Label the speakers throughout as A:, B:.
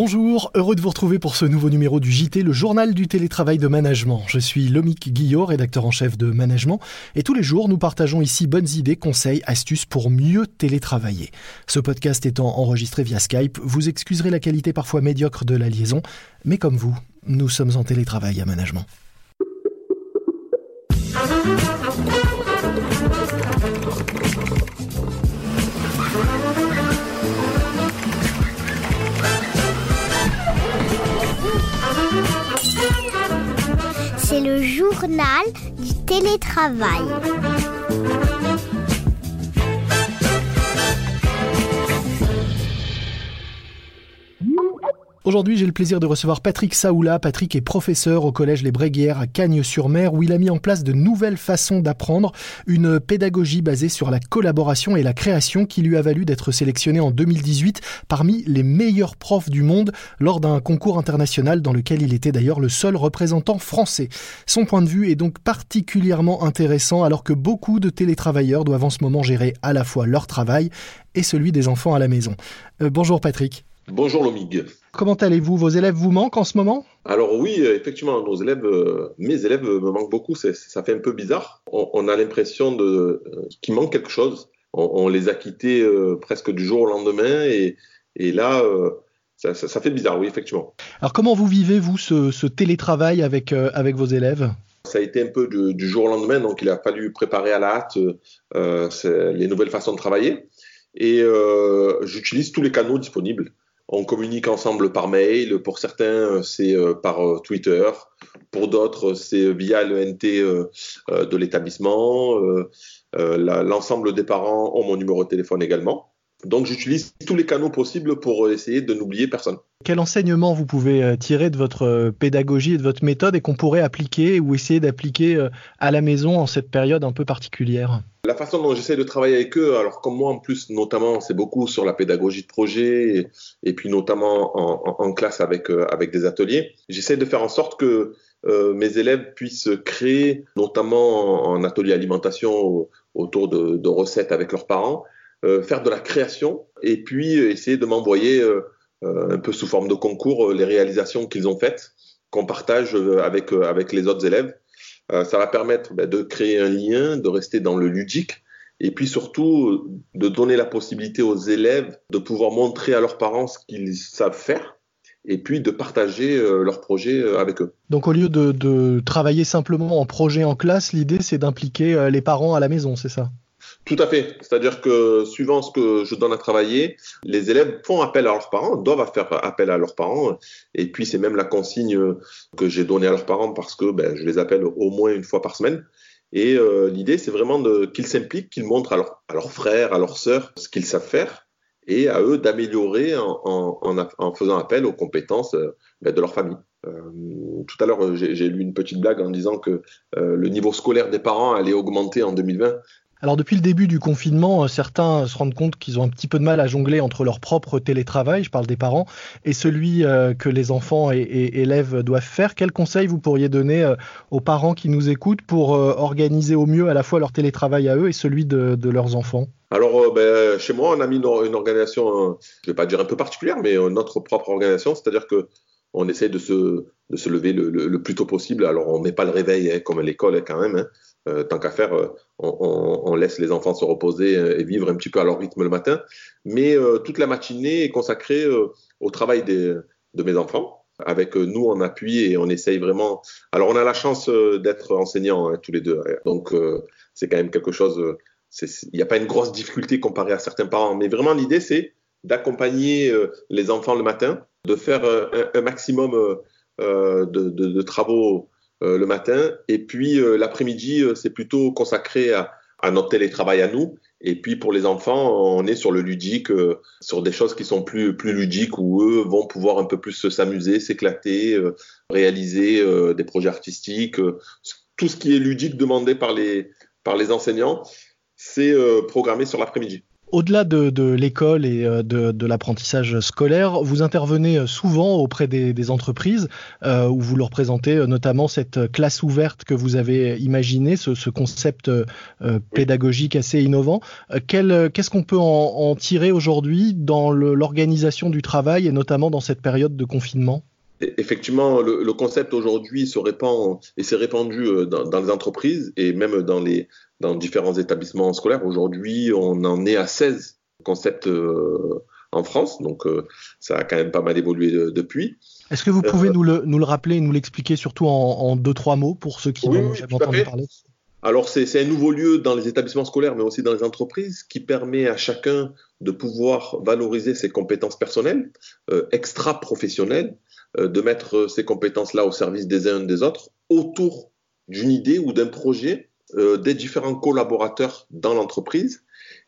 A: Bonjour, heureux de vous retrouver pour ce nouveau numéro du JT, le journal du télétravail de management. Je suis Lomic Guillot, rédacteur en chef de management, et tous les jours nous partageons ici bonnes idées, conseils, astuces pour mieux télétravailler. Ce podcast étant enregistré via Skype, vous excuserez la qualité parfois médiocre de la liaison, mais comme vous, nous sommes en télétravail à management.
B: Journal du télétravail.
A: Aujourd'hui, j'ai le plaisir de recevoir Patrick Saoula. Patrick est professeur au collège Les Bréguières à Cagnes-sur-Mer où il a mis en place de nouvelles façons d'apprendre, une pédagogie basée sur la collaboration et la création qui lui a valu d'être sélectionné en 2018 parmi les meilleurs profs du monde lors d'un concours international dans lequel il était d'ailleurs le seul représentant français. Son point de vue est donc particulièrement intéressant alors que beaucoup de télétravailleurs doivent en ce moment gérer à la fois leur travail et celui des enfants à la maison. Euh, bonjour Patrick.
C: Bonjour Lomig.
A: Comment allez-vous? Vos élèves vous manquent en ce moment?
C: Alors oui, euh, effectivement, nos élèves, euh, mes élèves me manquent beaucoup. Ça fait un peu bizarre. On, a l'impression de euh, qu'il manque quelque chose. On, les a quittés presque du jour au lendemain et, là, ça, fait bizarre, oui, effectivement.
A: Alors comment vous vivez vous ce, télétravail avec avec vos élèves?
C: Ça a été un peu du, jour au lendemain, donc il a fallu préparer à la hâte les nouvelles façons de travailler. Et j'utilise tous les canaux disponibles. On communique ensemble par mail. Pour certains, c'est euh, par euh, Twitter. Pour d'autres, c'est via le NT euh, de l'établissement. L'ensemble des parents ont mon numéro de téléphone également. Donc j'utilise tous les canaux possibles pour essayer de n'oublier personne.
A: Quel enseignement vous pouvez tirer de votre pédagogie et de votre méthode et qu'on pourrait appliquer ou essayer d'appliquer à la maison en cette période un peu particulière?
C: La façon dont j'essaie de travailler avec eux, alors comme moi en plus notamment, c'est beaucoup sur la pédagogie de projet et, puis notamment en, classe avec, euh, avec des ateliers, j'essaie de faire en sorte que euh, mes élèves puissent créer, notamment en, atelier alimentation autour de, recettes avec leurs parents, euh, faire de la création et puis essayer de m'envoyer un peu sous forme de concours les réalisations qu'ils ont faites, qu'on partage avec, avec les autres élèves. Euh, ça va permettre ben, de créer un lien, de rester dans le ludique, et puis surtout de donner la possibilité aux élèves de pouvoir montrer à leurs parents ce qu'ils savent faire et puis de partager euh, leurs projets euh, avec eux.
A: Donc au lieu de travailler simplement en projet en classe, l'idée c'est d'impliquer les parents à la maison, c'est ça?
C: Tout à fait. C'est-à-dire que suivant ce que je donne à travailler, les élèves font appel à leurs parents, doivent faire appel à leurs parents. Et puis c'est même la consigne que j'ai donnée à leurs parents parce que ben, je les appelle au moins une fois par semaine. Et euh, l'idée, c'est vraiment qu'ils s'impliquent, qu'ils montrent à, leurs frères, à leurs sœurs ce qu'ils savent faire et à eux d'améliorer en, faisant appel aux compétences euh, ben, de leur famille. Euh, tout à l'heure, j'ai lu une petite blague en disant que le niveau scolaire des parents allait augmenter en 2020.
A: Alors depuis le début du confinement, euh, certains se rendent compte qu'ils ont un petit peu de mal à jongler entre leur propre télétravail, je parle des parents, et celui euh, que les enfants et, élèves doivent faire. Quels conseils vous pourriez donner euh, aux parents qui nous écoutent pour organiser au mieux à la fois leur télétravail à eux et celui de, leurs enfants?
C: Alors, ben, chez moi, on a mis une, organisation, je ne vais pas dire un peu particulière, mais notre propre organisation, c'est-à-dire que on essaie de se, lever le, plus tôt possible. Alors, on ne met pas le réveil hein, comme à l'école hein, quand même. Hein. Euh, tant qu'à faire, euh, on, laisse les enfants se reposer euh, et vivre un petit peu à leur rythme le matin. Mais toute la matinée est consacrée au travail de mes enfants, avec nous en appui et on essaye vraiment. Alors on a la chance d'être enseignants tous les deux, donc c'est quand même quelque chose. Il n'y a pas une grosse difficulté comparé à certains parents, mais vraiment l'idée c'est d'accompagner les enfants le matin, de faire un, maximum de, travaux le matin. Et puis euh, l'après-midi, euh, c'est plutôt consacré à, notre télétravail à nous. Et puis pour les enfants, on est sur le ludique, sur des choses qui sont plus, plus ludiques où eux vont pouvoir un peu plus s'amuser, s'éclater, réaliser des projets artistiques. tout ce qui est ludique demandé par les, par les enseignants, c'est programmé sur l'après-midi.
A: Au-delà de, l'école et euh, de, l'apprentissage scolaire, vous intervenez souvent auprès des, entreprises euh, où vous leur présentez euh, notamment cette classe ouverte que vous avez imaginée, ce, concept pédagogique assez innovant. Qu'est-ce qu'on peut en, tirer aujourd'hui dans l'organisation du travail et notamment dans cette période de confinement?
C: Effectivement, le, concept aujourd'hui se répand et s'est répandu dans, dans, les entreprises et même dans les, dans différents établissements scolaires. Aujourd'hui, on en est à 16 concepts euh, en France, donc euh, ça a quand même pas mal évolué depuis.
A: Est-ce que vous pouvez euh, nous, le, nous le rappeler et nous l'expliquer surtout en, deux, trois mots pour ceux qui n'ont jamais entendu parler?
C: Alors, c'est un nouveau lieu dans les établissements scolaires, mais aussi dans les entreprises, qui permet à chacun de pouvoir valoriser ses compétences personnelles, extra-professionnelles, de mettre ces compétences-là au service des uns et des autres, autour d'une idée ou d'un projet euh, des différents collaborateurs dans l'entreprise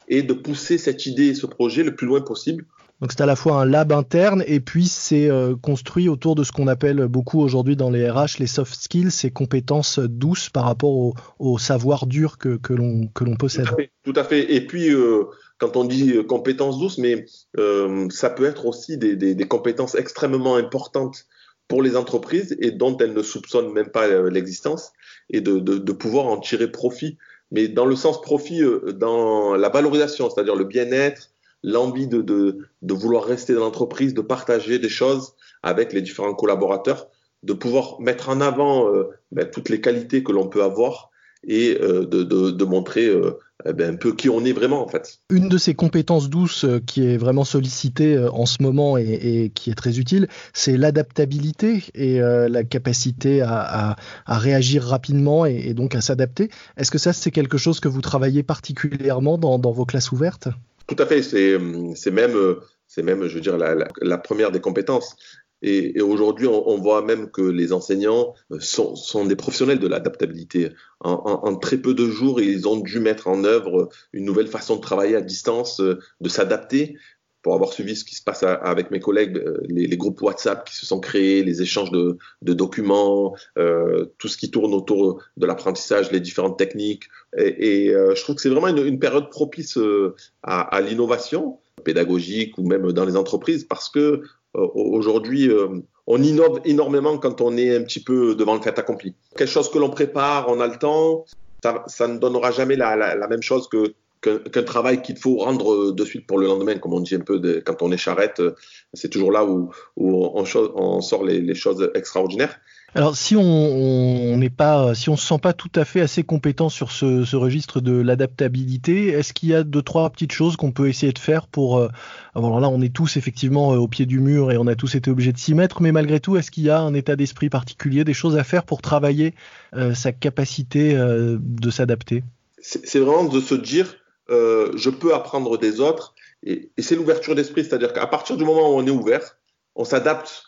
C: et de pousser cette idée et ce projet le plus loin possible.
A: Donc c'est à la fois un lab interne et puis c'est euh, construit autour de ce qu'on appelle beaucoup aujourd'hui dans les RH les soft skills, ces compétences douces par rapport au, savoir dur que, que l'on possède.
C: Tout à fait. Et puis euh, quand on dit compétences douces, mais ça peut être aussi des, des, des, compétences extrêmement importantes pour les entreprises et dont elles ne soupçonnent même pas l'existence et de, de, de, pouvoir en tirer profit. Mais dans le sens profit, euh, dans la valorisation, c'est-à-dire le bien-être, l'envie de, de, de, vouloir rester dans l'entreprise, de partager des choses avec les différents collaborateurs, de pouvoir mettre en avant euh, ben, toutes les qualités que l'on peut avoir et euh, de, de, montrer euh, ben, un peu qui on est vraiment en fait.
A: Une de ces compétences douces euh, qui est vraiment sollicitée en ce moment et, qui est très utile, c'est l'adaptabilité et la capacité à, à, réagir rapidement et, donc à s'adapter. Est-ce que ça c'est quelque chose que vous travaillez particulièrement dans, dans vos classes ouvertes?
C: Tout à fait, c'est même c'est même, je veux dire, la, la, première des compétences. Et, aujourd'hui, on, voit même que les enseignants euh, sont, des professionnels de l'adaptabilité. En, très peu de jours, ils ont dû mettre en œuvre une nouvelle façon de travailler à distance, euh, de s'adapter. Pour avoir suivi ce qui se passe avec mes collègues, euh, les, groupes WhatsApp qui se sont créés, les échanges de, documents, tout ce qui tourne autour de l'apprentissage, les différentes techniques. Et, je trouve que c'est vraiment une, période propice à, l'innovation pédagogique ou même dans les entreprises parce que aujourd'hui, euh, on innove énormément quand on est un petit peu devant le fait accompli. Quelque chose que l'on prépare, on a le temps, ça, ça ne donnera jamais la, la, la même chose que qu'un travail qu'il faut rendre de suite pour le lendemain, comme on dit un peu de, quand on est charrette, c'est toujours là où, où on, on, sort les, les, choses extraordinaires.
A: Alors si on n'est pas, si on se sent pas tout à fait assez compétent sur ce, registre de l'adaptabilité, est-ce qu'il y a deux trois petites choses qu'on peut essayer de faire pour euh, alors là on est tous effectivement euh, au pied du mur et on a tous été obligés de s'y mettre, mais malgré tout est-ce qu'il y a un état d'esprit particulier, des choses à faire pour travailler euh, sa capacité de s'adapter?
C: C'est vraiment de se dire je peux apprendre des autres. Et, c'est l'ouverture d'esprit, c'est-à-dire qu'à partir du moment où on est ouvert, on s'adapte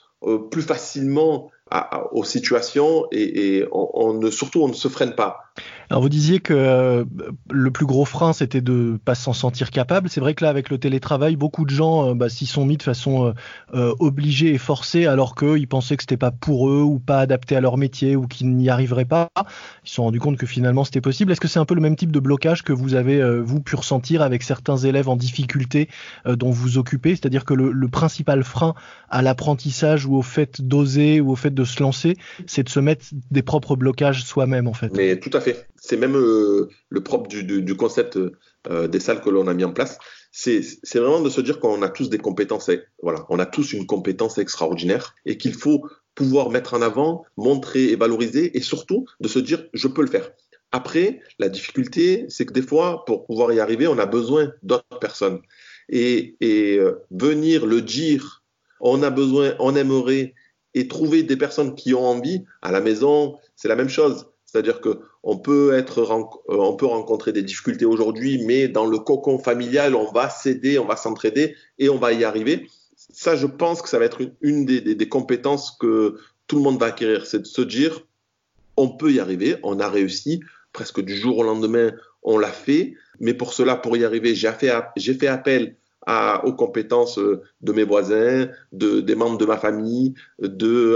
C: plus facilement à, aux situations et, et on, on, ne, surtout on ne se freine pas.
A: Alors vous disiez que euh, le plus gros frein c'était de pas s'en sentir capable. C'est vrai que là avec le télétravail, beaucoup de gens euh, bah, s'y sont mis de façon euh, obligée et forcée alors qu'ils pensaient que c'était pas pour eux ou pas adapté à leur métier ou qu'ils n'y arriveraient pas. Ils se sont rendus compte que finalement c'était possible. Est-ce que c'est un peu le même type de blocage que vous avez vous pu ressentir avec certains élèves en difficulté dont vous occupez? C'est-à-dire que le, principal frein à l'apprentissage ou au fait d'oser ou au fait de se lancer, c'est de se mettre des propres blocages soi-même en fait.
C: C'est même euh, le propre du, concept euh, des salles que l'on a mis en place. C'est vraiment de se dire qu'on a tous des compétences, voilà, on a tous une compétence extraordinaire et qu'il faut pouvoir mettre en avant, montrer et valoriser et surtout de se dire je peux le faire. Après, la difficulté, c'est que des fois, pour pouvoir y arriver, on a besoin d'autres personnes. Et, et euh, venir le dire, on a besoin, on aimerait, et trouver des personnes qui ont envie, à la maison, c'est la même chose. C'est-à-dire que on peut être, euh, peut rencontrer des difficultés aujourd'hui, mais dans le cocon familial, on va s'aider, on va s'entraider et on va y arriver. Ça, je pense que ça va être une, des, compétences que tout le monde va acquérir, c'est de se dire, on peut y arriver, on a réussi, presque du jour au lendemain, on l'a fait, mais pour cela, pour y arriver, j'ai fait, appel aux compétences de mes voisins, de, des membres de ma famille,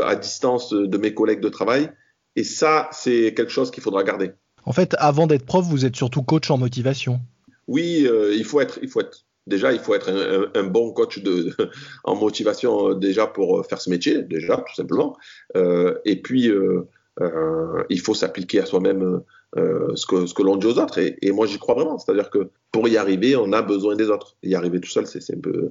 C: à distance de mes collègues de travail. Et ça, c'est quelque chose qu'il faudra garder.
A: En fait, avant d'être prof, vous êtes surtout coach en motivation.
C: Oui, euh, il faut être, il faut être déjà, il faut être un, bon coach de, en motivation déjà pour faire ce métier, déjà, tout simplement. et puis, il faut s'appliquer à soi-même ce que, ce que l'on dit aux autres. Et, moi, j'y crois vraiment. C'est-à-dire que pour y arriver, on a besoin des autres. Y arriver tout seul, c'est un peu.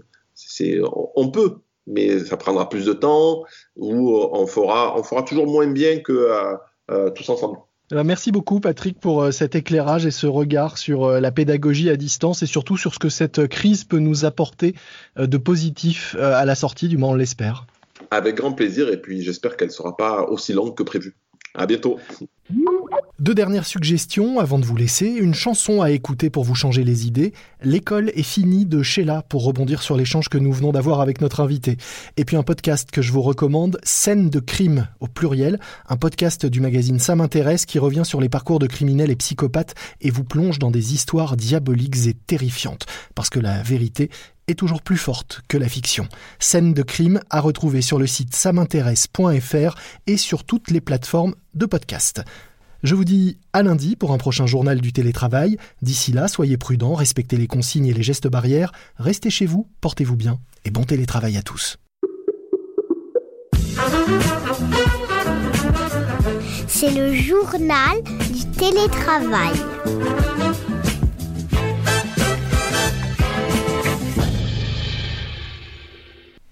C: on peut, mais ça prendra plus de temps ou on fera, on fera toujours moins bien que euh, euh, tous ensemble.
A: Eh ben, merci beaucoup Patrick pour euh, cet éclairage et ce regard sur la pédagogie à distance et surtout sur ce que cette crise peut nous apporter de positif à la sortie, du moins on l'espère.
C: Avec grand plaisir et puis j'espère qu'elle ne sera pas aussi longue que prévu. À bientôt.
A: Deux dernières suggestions avant de vous laisser. Une chanson à écouter pour vous changer les idées. L'école est finie de Sheila pour rebondir sur l'échange que nous venons d'avoir avec notre invité. Et puis un podcast que je vous recommande, Scène de crime au pluriel. Un podcast du magazine Ça m'intéresse qui revient sur les parcours de criminels et psychopathes et vous plonge dans des histoires diaboliques et terrifiantes. Parce que la vérité est toujours plus forte que la fiction. Scène de crime à retrouver sur le site samintéresse.fr et sur toutes les plateformes de podcast. Je vous dis à lundi pour un prochain journal du télétravail. D'ici là, soyez prudents, respectez les consignes et les gestes barrières, restez chez vous, portez-vous bien et bon télétravail à tous.
B: C'est le journal du télétravail.